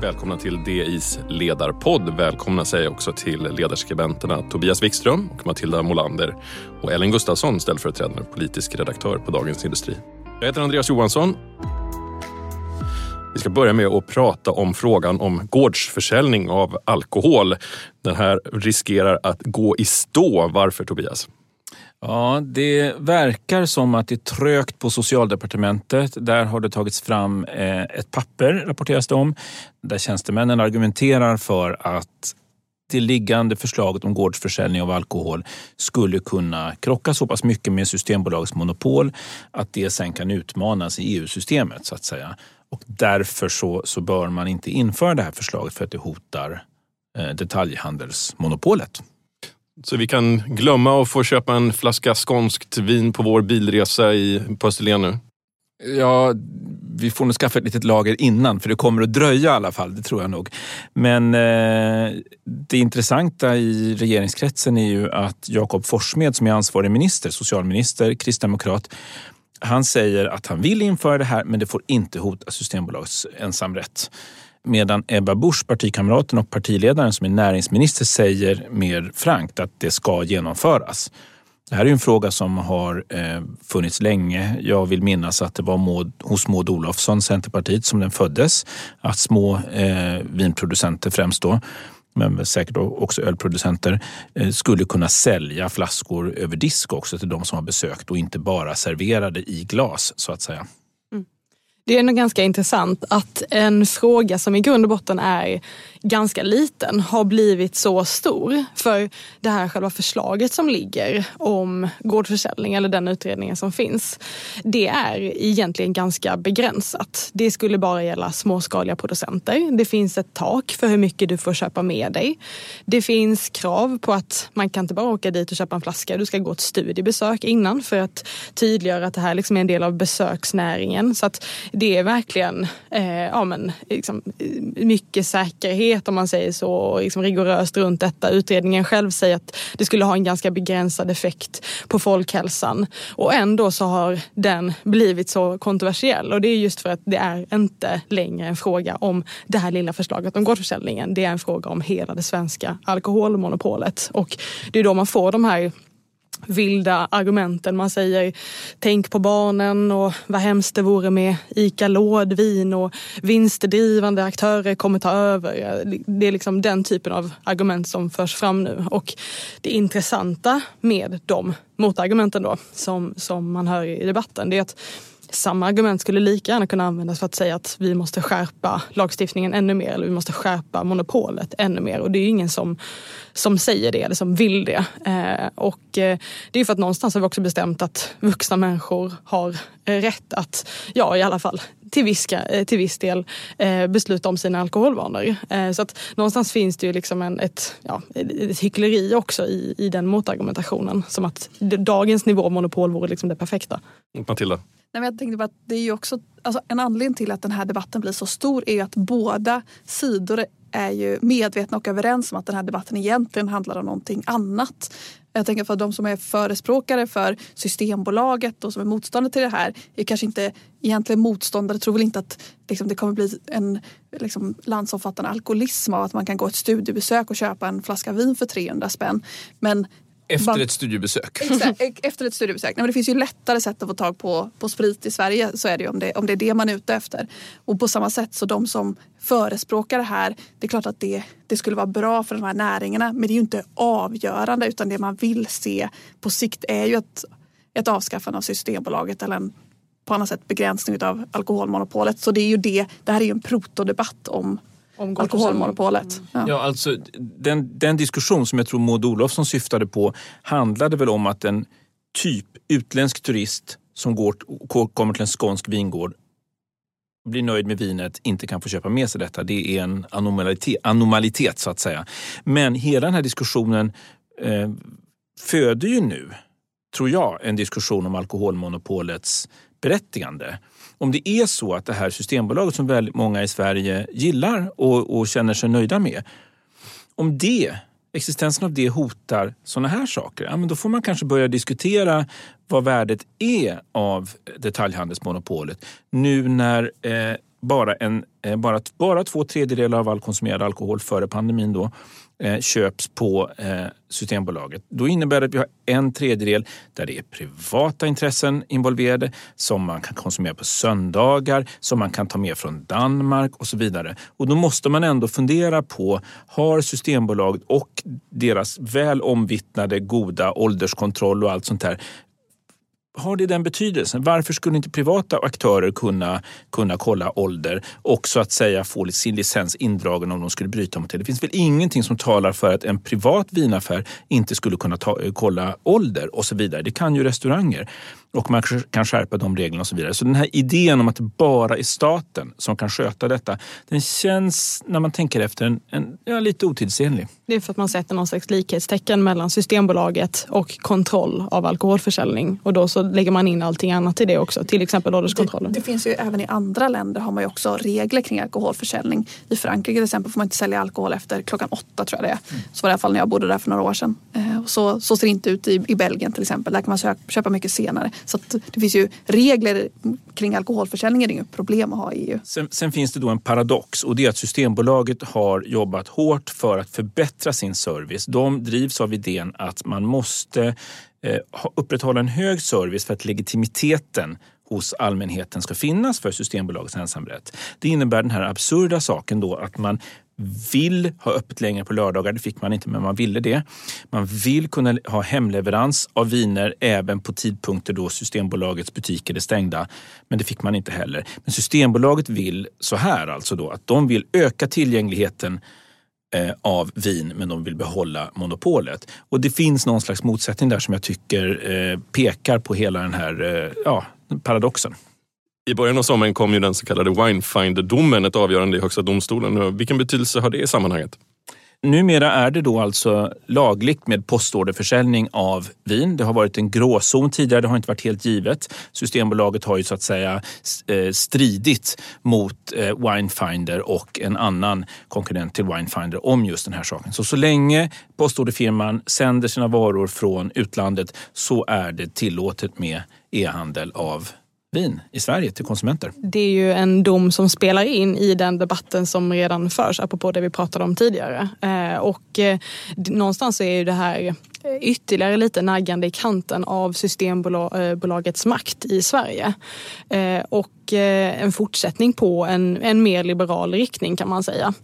välkomna till DIs ledarpodd. Välkomna säger jag också till ledarskribenterna Tobias Wikström och Matilda Molander och Ellen Gustafsson, ställföreträdande politisk redaktör på Dagens Industri. Jag heter Andreas Johansson. Vi ska börja med att prata om frågan om gårdsförsäljning av alkohol. Den här riskerar att gå i stå. Varför Tobias? Ja, det verkar som att det är trögt på socialdepartementet. Där har det tagits fram eh, ett papper, rapporteras det om, där tjänstemännen argumenterar för att det liggande förslaget om gårdsförsäljning av alkohol skulle kunna krocka så pass mycket med Systembolagets monopol att det sen kan utmanas i EU-systemet så att säga. Och därför så, så bör man inte införa det här förslaget för att det hotar eh, detaljhandelsmonopolet. Så vi kan glömma att få köpa en flaska skånskt vin på vår bilresa i, på Österlen nu? Ja, vi får nog skaffa ett litet lager innan för det kommer att dröja i alla fall, det tror jag nog. Men eh, det intressanta i regeringskretsen är ju att Jakob Forssmed som är ansvarig minister, socialminister, kristdemokrat, han säger att han vill införa det här men det får inte hota Systembolagets ensamrätt. Medan Ebba Busch, partikamraten och partiledaren som är näringsminister, säger mer frankt att det ska genomföras. Det här är en fråga som har eh, funnits länge. Jag vill minnas att det var Maud, hos Maud Olofsson, Centerpartiet, som den föddes. Att små eh, vinproducenter främst då, men säkert också ölproducenter, eh, skulle kunna sälja flaskor över disk också till de som har besökt och inte bara serverade i glas så att säga. Det är nog ganska intressant att en fråga som i grund och botten är ganska liten har blivit så stor. För det här själva förslaget som ligger om gårdsförsäljning eller den utredningen som finns. Det är egentligen ganska begränsat. Det skulle bara gälla småskaliga producenter. Det finns ett tak för hur mycket du får köpa med dig. Det finns krav på att man kan inte bara åka dit och köpa en flaska. Du ska gå ett studiebesök innan för att tydliggöra att det här liksom är en del av besöksnäringen. Så att det är verkligen eh, ja, men, liksom, mycket säkerhet om man säger så och liksom rigoröst runt detta. Utredningen själv säger att det skulle ha en ganska begränsad effekt på folkhälsan och ändå så har den blivit så kontroversiell och det är just för att det är inte längre en fråga om det här lilla förslaget om gårdsförsäljningen. Det är en fråga om hela det svenska alkoholmonopolet och det är då man får de här vilda argumenten. Man säger tänk på barnen och vad hemskt det vore med ICA Lådvin och vinstdrivande aktörer kommer ta över. Det är liksom den typen av argument som förs fram nu. Och det intressanta med de motargumenten då som, som man hör i debatten det är att samma argument skulle lika gärna kunna användas för att säga att vi måste skärpa lagstiftningen ännu mer eller vi måste skärpa monopolet ännu mer. Och det är ingen som, som säger det eller som vill det. Eh, och eh, det är för att någonstans har vi också bestämt att vuxna människor har eh, rätt att, ja i alla fall till viss, eh, till viss del eh, besluta om sina alkoholvanor. Eh, så att någonstans finns det ju liksom en, ett, ja, ett hyckleri också i, i den motargumentationen. Som att dagens nivå av monopol vore liksom det perfekta. Matilda? Nej, men jag tänkte bara att det är ju också, alltså en anledning till att den här debatten blir så stor är ju att båda sidor är ju medvetna och överens om att den här debatten egentligen handlar om någonting annat. Jag tänker för de som är förespråkare för Systembolaget och som är motståndare till det här är kanske inte egentligen motståndare, tror väl inte att liksom, det kommer bli en liksom, landsomfattande alkoholism av att man kan gå ett studiebesök och köpa en flaska vin för 300 spänn. Men efter ett studiebesök. Exakt, efter ett studiebesök. Nej, men det finns ju lättare sätt att få tag på, på sprit i Sverige så är det ju om det, om det är det man är ute efter. Och på samma sätt så de som förespråkar det här, det är klart att det, det skulle vara bra för de här näringarna men det är ju inte avgörande utan det man vill se på sikt är ju ett, ett avskaffande av Systembolaget eller en på annat sätt begränsning av alkoholmonopolet. Så det är ju det, det här är ju en protodebatt om om alkoholmonopolet. Mm. Ja. ja, alltså den, den diskussion som jag tror Maud Olofsson syftade på handlade väl om att en typ utländsk turist som går, kommer till en skånsk vingård blir nöjd med vinet, inte kan få köpa med sig detta. Det är en anomalitet, anomalitet så att säga. Men hela den här diskussionen eh, föder ju nu, tror jag, en diskussion om alkoholmonopolets berättigande. Om det är så att det här Systembolaget som väldigt många i Sverige gillar och, och känner sig nöjda med, om det existensen av det hotar sådana här saker, ja, men då får man kanske börja diskutera vad värdet är av detaljhandelsmonopolet. Nu när eh, bara, en, eh, bara, bara två tredjedelar av all konsumerad alkohol före pandemin då, eh, köps på eh, Systembolaget. Då innebär det att vi har en tredjedel där det är privata intressen involverade som man kan konsumera på söndagar, som man kan ta med från Danmark och så vidare. Och då måste man ändå fundera på, har Systembolaget och deras väl omvittnade goda ålderskontroll och allt sånt här har det den betydelsen? Varför skulle inte privata aktörer kunna, kunna kolla ålder och så att säga få sin licens indragen om de skulle bryta mot det? Det finns väl ingenting som talar för att en privat vinaffär inte skulle kunna ta, eh, kolla ålder och så vidare. Det kan ju restauranger och man kan skärpa de reglerna och så vidare. Så den här idén om att det bara är staten som kan sköta detta, den känns när man tänker efter en, en ja, lite otidsenlig. Det är för att man sätter någon slags likhetstecken mellan Systembolaget och kontroll av alkoholförsäljning och då så lägger man in allting annat i det också, till exempel ålderskontrollen. Det, det finns ju även i andra länder har man ju också regler kring alkoholförsäljning. I Frankrike till exempel får man inte sälja alkohol efter klockan åtta tror jag det är. Mm. Så var det i alla fall när jag bodde där för några år sedan. Eh, så, så ser det inte ut i, i Belgien till exempel. Där kan man köpa mycket senare. Så det finns ju regler kring alkoholförsäljning, det är inget problem att ha i EU. Sen, sen, finns det då en paradox och det är att Systembolaget har jobbat hårt för att förbättra sin service. De drivs av idén att man måste eh, upprätthålla en hög service för att legitimiteten hos allmänheten ska finnas för Systembolagets ensamrätt. Det innebär den här absurda saken då att man vill ha öppet längre på lördagar. Det fick man inte, men man ville det. Man vill kunna ha hemleverans av viner även på tidpunkter då Systembolagets butiker är stängda. Men det fick man inte heller. Men Systembolaget vill så här alltså då att de vill öka tillgängligheten eh, av vin men de vill behålla monopolet. Och det finns någon slags motsättning där som jag tycker eh, pekar på hela den här eh, ja, paradoxen. I början av sommaren kom ju den så kallade Winefinder-domen, ett avgörande i Högsta domstolen. Vilken betydelse har det i sammanhanget? Numera är det då alltså lagligt med postorderförsäljning av vin. Det har varit en gråzon tidigare, det har inte varit helt givet. Systembolaget har ju så att säga eh, stridit mot eh, Winefinder och en annan konkurrent till Winefinder om just den här saken. Så så länge postorderfirman sänder sina varor från utlandet så är det tillåtet med e-handel av vin i Sverige till konsumenter. Det är ju en dom som spelar in i den debatten som redan förs, apropå det vi pratade om tidigare. Eh, och eh, någonstans är ju det här ytterligare lite naggande i kanten av Systembolagets eh, makt i Sverige. Eh, och eh, en fortsättning på en, en mer liberal riktning kan man säga.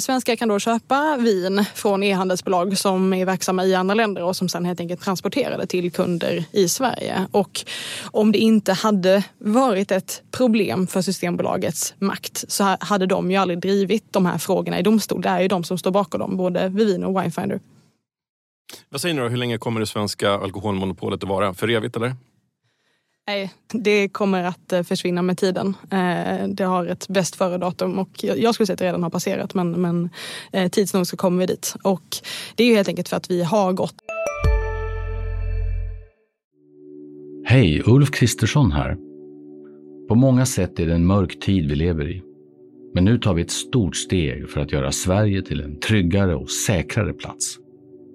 Svenskar kan då köpa vin från e-handelsbolag som är verksamma i andra länder och som sedan helt enkelt transporterar det till kunder i Sverige. Och om det inte hade varit ett problem för Systembolagets makt så hade de ju aldrig drivit de här frågorna i domstol. Det är ju de som står bakom dem, både Vivino och Winefinder. Vad säger ni då, hur länge kommer det svenska alkoholmonopolet att vara? För evigt eller? Nej, det kommer att eh, försvinna med tiden. Eh, det har ett bäst före-datum och jag skulle säga att det redan har passerat men, men eh, tids nog så kommer vi dit. Och det är ju helt enkelt för att vi har gått. Hej, Ulf Kristersson här. På många sätt är det en mörk tid vi lever i. Men nu tar vi ett stort steg för att göra Sverige till en tryggare och säkrare plats.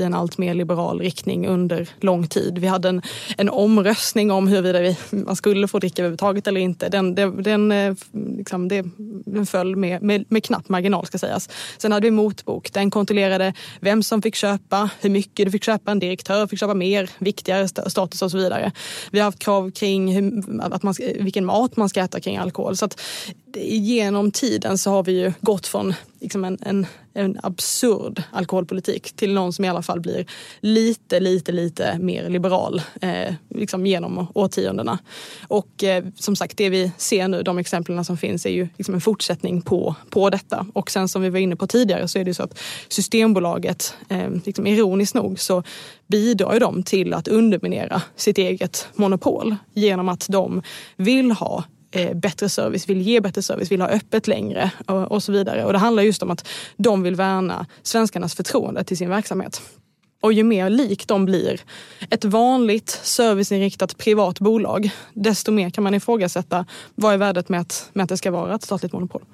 i en allt mer liberal riktning under lång tid. Vi hade en, en omröstning om huruvida vi, man skulle få dricka överhuvudtaget eller inte. Den, den, eh, den, liksom, det, den föll med, med, med knapp marginal ska sägas. Sen hade vi motbok. Den kontrollerade vem som fick köpa, hur mycket du fick köpa, en direktör fick köpa mer, viktigare status och så vidare. Vi har haft krav kring hur, att man, vilken mat man ska äta kring alkohol. Så att genom tiden så har vi ju gått från liksom en, en, en absurd alkoholpolitik till någon som i alla fall blir lite, lite, lite mer liberal eh, liksom genom årtiondena. Och eh, som sagt, det vi ser nu, de exemplen som finns, är ju liksom en fortsättning på, på detta. Och sen som vi var inne på tidigare så är det så att Systembolaget, eh, liksom ironiskt nog, så bidrar ju de till att underminera sitt eget monopol genom att de vill ha Eh, bättre service, vill ge bättre service, vill ha öppet längre och, och så vidare. Och det handlar just om att de vill värna svenskarnas förtroende till sin verksamhet. Och ju mer lik de blir ett vanligt serviceinriktat privat bolag, desto mer kan man ifrågasätta vad är värdet med att, med att det ska vara ett statligt monopol.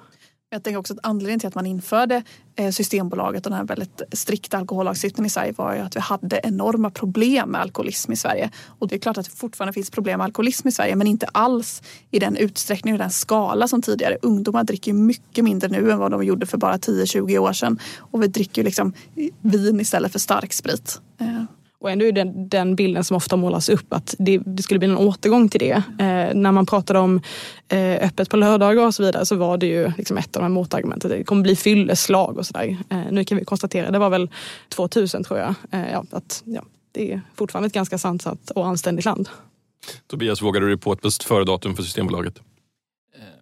Jag tänker också att anledningen till att man införde eh, Systembolaget och den här väldigt strikta alkohollagstiftningen i Sverige var ju att vi hade enorma problem med alkoholism i Sverige. Och det är klart att det fortfarande finns problem med alkoholism i Sverige men inte alls i den utsträckning och den skala som tidigare. Ungdomar dricker mycket mindre nu än vad de gjorde för bara 10-20 år sedan. Och vi dricker ju liksom vin istället för starksprit. Eh, och ändå är det den bilden som ofta målas upp att det, det skulle bli en återgång till det. Eh, när man pratade om eh, öppet på lördagar och så vidare så var det ju liksom ett av de motargumenten. Det kommer bli fylleslag och sådär. Eh, nu kan vi konstatera, det var väl 2000 tror jag, eh, ja, att ja, det är fortfarande ett ganska sansat och anständigt land. Tobias, vågar du dig på ett bäst före-datum för Systembolaget?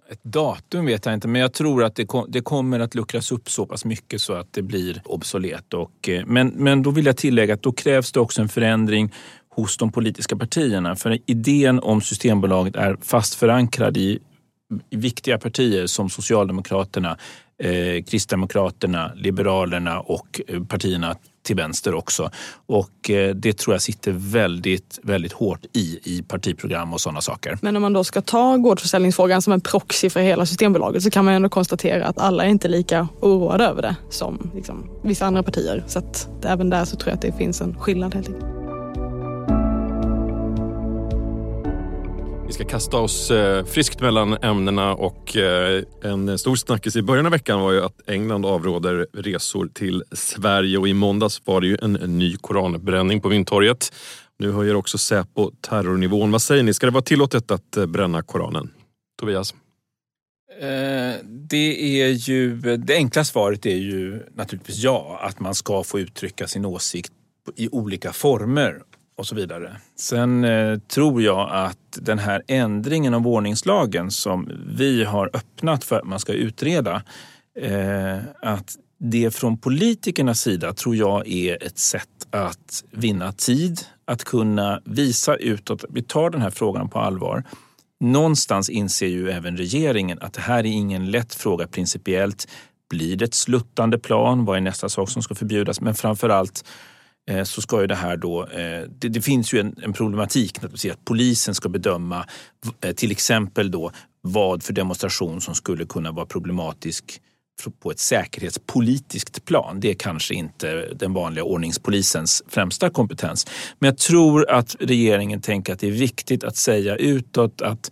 Ett datum vet jag inte, men jag tror att det, kom, det, kommer att luckras upp så pass mycket så att det blir obsolet. Och, eh, men, men då vill jag tillägga att då krävs det också en förändring hos de politiska partierna. För idén om Systembolaget är fast förankrad i viktiga partier som Socialdemokraterna, eh, Kristdemokraterna, Liberalerna och eh, partierna till vänster också. Och eh, det tror jag sitter väldigt, väldigt hårt i, i partiprogram och sådana saker. Men om man då ska ta gårdsförsäljningsfrågan som en proxy för hela Systembolaget så kan man ändå konstatera att alla är inte lika oroade över det som liksom, vissa andra partier. Så att även där så tror jag att det finns en skillnad helt enkelt. Ska kasta oss eh, friskt mellan ämnena och eh, en stor snackis i början av veckan var ju att England avråder resor till Sverige och i måndags var det ju en ny koranbränning på Vintorget. Nu höjer också Säpo terrornivån. Vad säger ni, ska det vara tillåtet att eh, bränna Koranen? Tobias? Det är ju, det enkla svaret är ju naturligtvis ja, att man ska få uttrycka sin åsikt i olika former och så vidare. Sen eh, tror jag att den här ändringen av ordningslagen som vi har öppnat för att man ska utreda, eh, att det från politikernas sida tror jag är ett sätt att vinna tid, att kunna visa utåt att vi tar den här frågan på allvar. Någonstans inser ju även regeringen att det här är ingen lätt fråga principiellt. Blir det ett sluttande plan? Vad är nästa sak som ska förbjudas? Men framför allt Eh, så ska ju det här då, eh, det, det finns ju en, en problematik naturligtvis att polisen ska bedöma eh, till exempel då vad för demonstration som skulle kunna vara problematisk på ett säkerhetspolitiskt plan. Det är kanske inte den vanliga ordningspolisens främsta kompetens. Men jag tror att regeringen tänker att det är viktigt att säga utåt att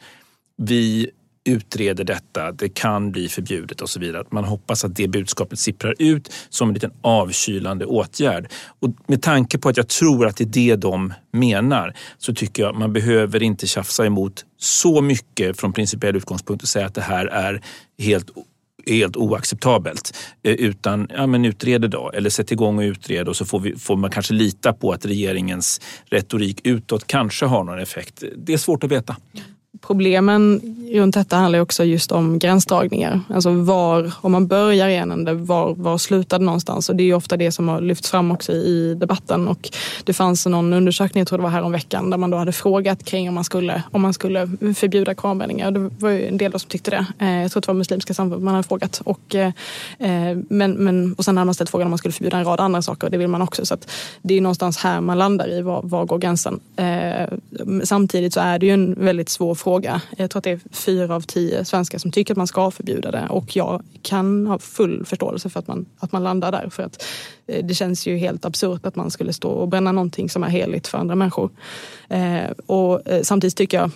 vi utreder detta, det kan bli förbjudet och så vidare. Man hoppas att det budskapet sipprar ut som en liten avkylande åtgärd. Och med tanke på att jag tror att det är det de menar så tycker jag att man behöver inte tjafsa emot så mycket från principiell utgångspunkt och säga att det här är helt helt oacceptabelt. Eh, utan ja, men utred då, eller sätt igång och utred och så får, vi, får man kanske lita på att regeringens retorik utåt kanske har någon effekt. Det är svårt att veta problemen runt detta handlar också just om gränsdragningar. Alltså var, om man börjar i en ände, var, var slutar det någonstans? Och det är ofta det som har lyfts fram också i debatten. Och det fanns någon undersökning, jag tror det var här om veckan, där man då hade frågat kring om man skulle, om man skulle förbjuda koranbränningar. Det var ju en del som tyckte det. Eh, jag tror det var Muslimska samfundet man hade frågat. Och, eh, eh, men, men, och sen hade man ställt frågan om man skulle förbjuda en rad andra saker. och Det vill man också. Så det är någonstans här man landar i, var, var går gränsen? Samtidigt så är det ju en väldigt svår fråga. Jag tror att det är fyra av tio svenskar som tycker att man ska förbjuda det och jag kan ha full förståelse för att man, att man landar där. För att eh, det känns ju helt absurt att man skulle stå och bränna någonting som är heligt för andra människor. Eh, och eh, samtidigt tycker jag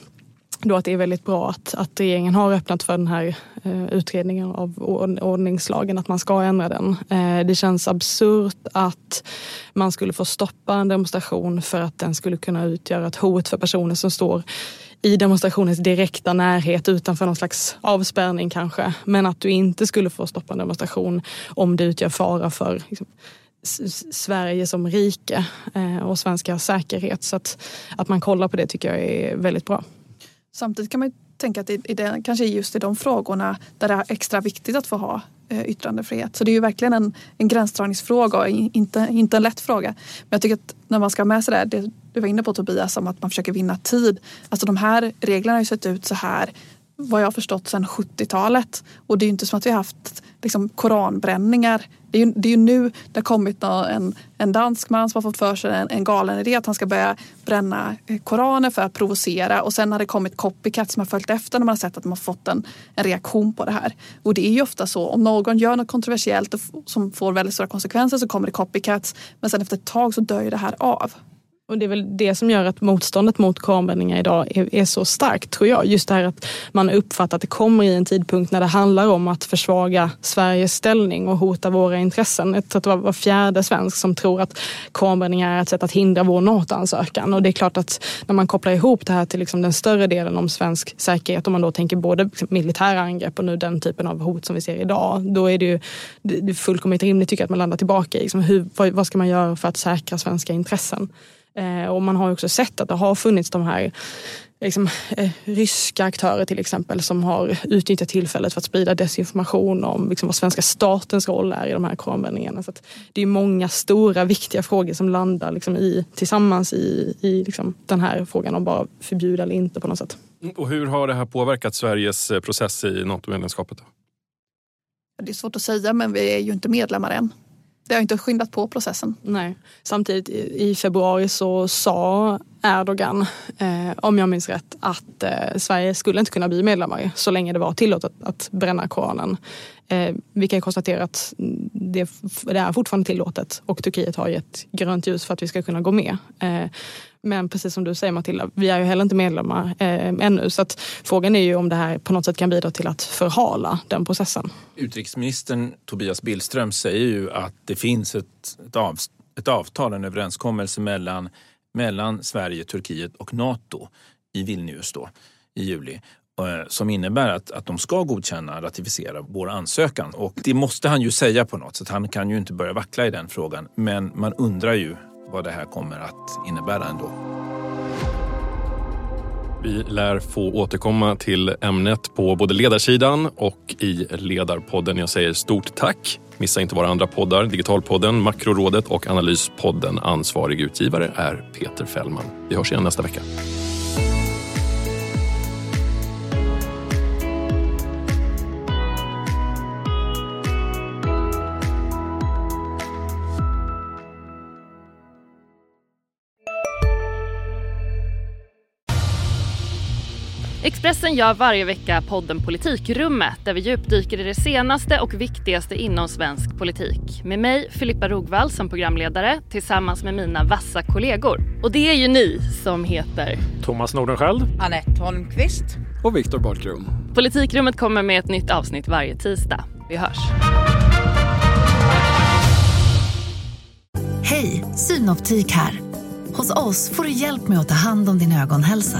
då att det är väldigt bra att, att regeringen har öppnat för den här eh, utredningen av ordningslagen, att man ska ändra den. Eh, det känns absurt att man skulle få stoppa en demonstration för att den skulle kunna utgöra ett hot för personer som står i demonstrationens direkta närhet utanför någon slags avspärrning kanske. Men att du inte skulle få stoppa en demonstration om det utgör fara för liksom, Sverige som rike eh, och svenska säkerhet. Så att, att man kollar på det tycker jag är väldigt bra. Samtidigt kan man tänka att i det, kanske just i de frågorna där det är extra viktigt att få ha eh, yttrandefrihet. Så det är ju verkligen en, en gränsdragningsfråga och inte, inte en lätt fråga. Men jag tycker att när man ska ha med sig det, det du var inne på Tobias, om att man försöker vinna tid. Alltså de här reglerna har ju sett ut så här vad jag har förstått sedan 70-talet. Och det är inte som att vi har haft liksom, koranbränningar. Det är, ju, det är ju nu det har kommit en, en dansk man som har fått för sig en, en galen idé att han ska börja bränna eh, koraner för att provocera. Och sen har det kommit copycats som har följt efter när man har sett att de har fått en, en reaktion på det här. Och det är ju ofta så om någon gör något kontroversiellt som får väldigt stora konsekvenser så kommer det copycats. Men sen efter ett tag så dör ju det här av. Och det är väl det som gör att motståndet mot koranbränningar idag är, är, så starkt tror jag. Just det här att man uppfattar att det kommer i en tidpunkt när det handlar om att försvaga Sveriges ställning och hota våra intressen. Jag tror att det var var fjärde svensk som tror att koranbränningar är ett sätt att hindra vår NATO-ansökan. Och det är klart att när man kopplar ihop det här till liksom den större delen om svensk säkerhet, om man då tänker både militära angrepp och nu den typen av hot som vi ser idag, då är det ju det är fullkomligt rimligt tycker jag att man landar tillbaka i liksom hur, vad ska man göra för att säkra svenska intressen. Eh, och man har också sett att det har funnits de här liksom, eh, ryska aktörer till exempel som har utnyttjat tillfället för att sprida desinformation om liksom, vad svenska statens roll är i de här koranvändningarna. Så det är många stora viktiga frågor som landar liksom, i, tillsammans i, i liksom, den här frågan om bara förbjuda eller inte på något sätt. Och hur har det här påverkat Sveriges eh, process i NATO-medlemskapet? Det är svårt att säga men vi är ju inte medlemmar än det har inte skyndat på processen. Nej. Samtidigt i februari så sa Erdogan, eh, om jag minns rätt, att eh, Sverige skulle inte kunna bli medlemmar så länge det var tillåtet att bränna Koranen. Eh, vi kan konstatera att det, det, är fortfarande tillåtet och Turkiet har gett grönt ljus för att vi ska kunna gå med. Eh, men precis som du säger Matilda, vi är ju heller inte medlemmar eh, ännu. Så att frågan är ju om det här på något sätt kan bidra till att förhala den processen. Utrikesministern Tobias Billström säger ju att det finns ett, ett, av, ett avtal, en överenskommelse mellan, mellan Sverige, Turkiet och Nato i Vilnius då, i juli eh, som innebär att, att de ska godkänna, ratificera vår ansökan. Och det måste han ju säga på något sätt. Han kan ju inte börja vackla i den frågan. Men man undrar ju vad det här kommer att innebära ändå. Vi lär få återkomma till ämnet på både ledarsidan och i Ledarpodden. Jag säger stort tack. Missa inte våra andra poddar, Digitalpodden, Makrorådet och Analyspodden. Ansvarig utgivare är Peter Fällman. Vi hörs igen nästa vecka. Expressen gör varje vecka podden Politikrummet där vi djupdyker i det senaste och viktigaste inom svensk politik. Med mig, Filippa Rogvall, som programledare tillsammans med mina vassa kollegor. Och det är ju ni som heter Thomas Nordenskjöld, Anette Holmqvist och Viktor Bartkron. Politikrummet kommer med ett nytt avsnitt varje tisdag. Vi hörs. Hej, Synoptik här. Hos oss får du hjälp med att ta hand om din ögonhälsa.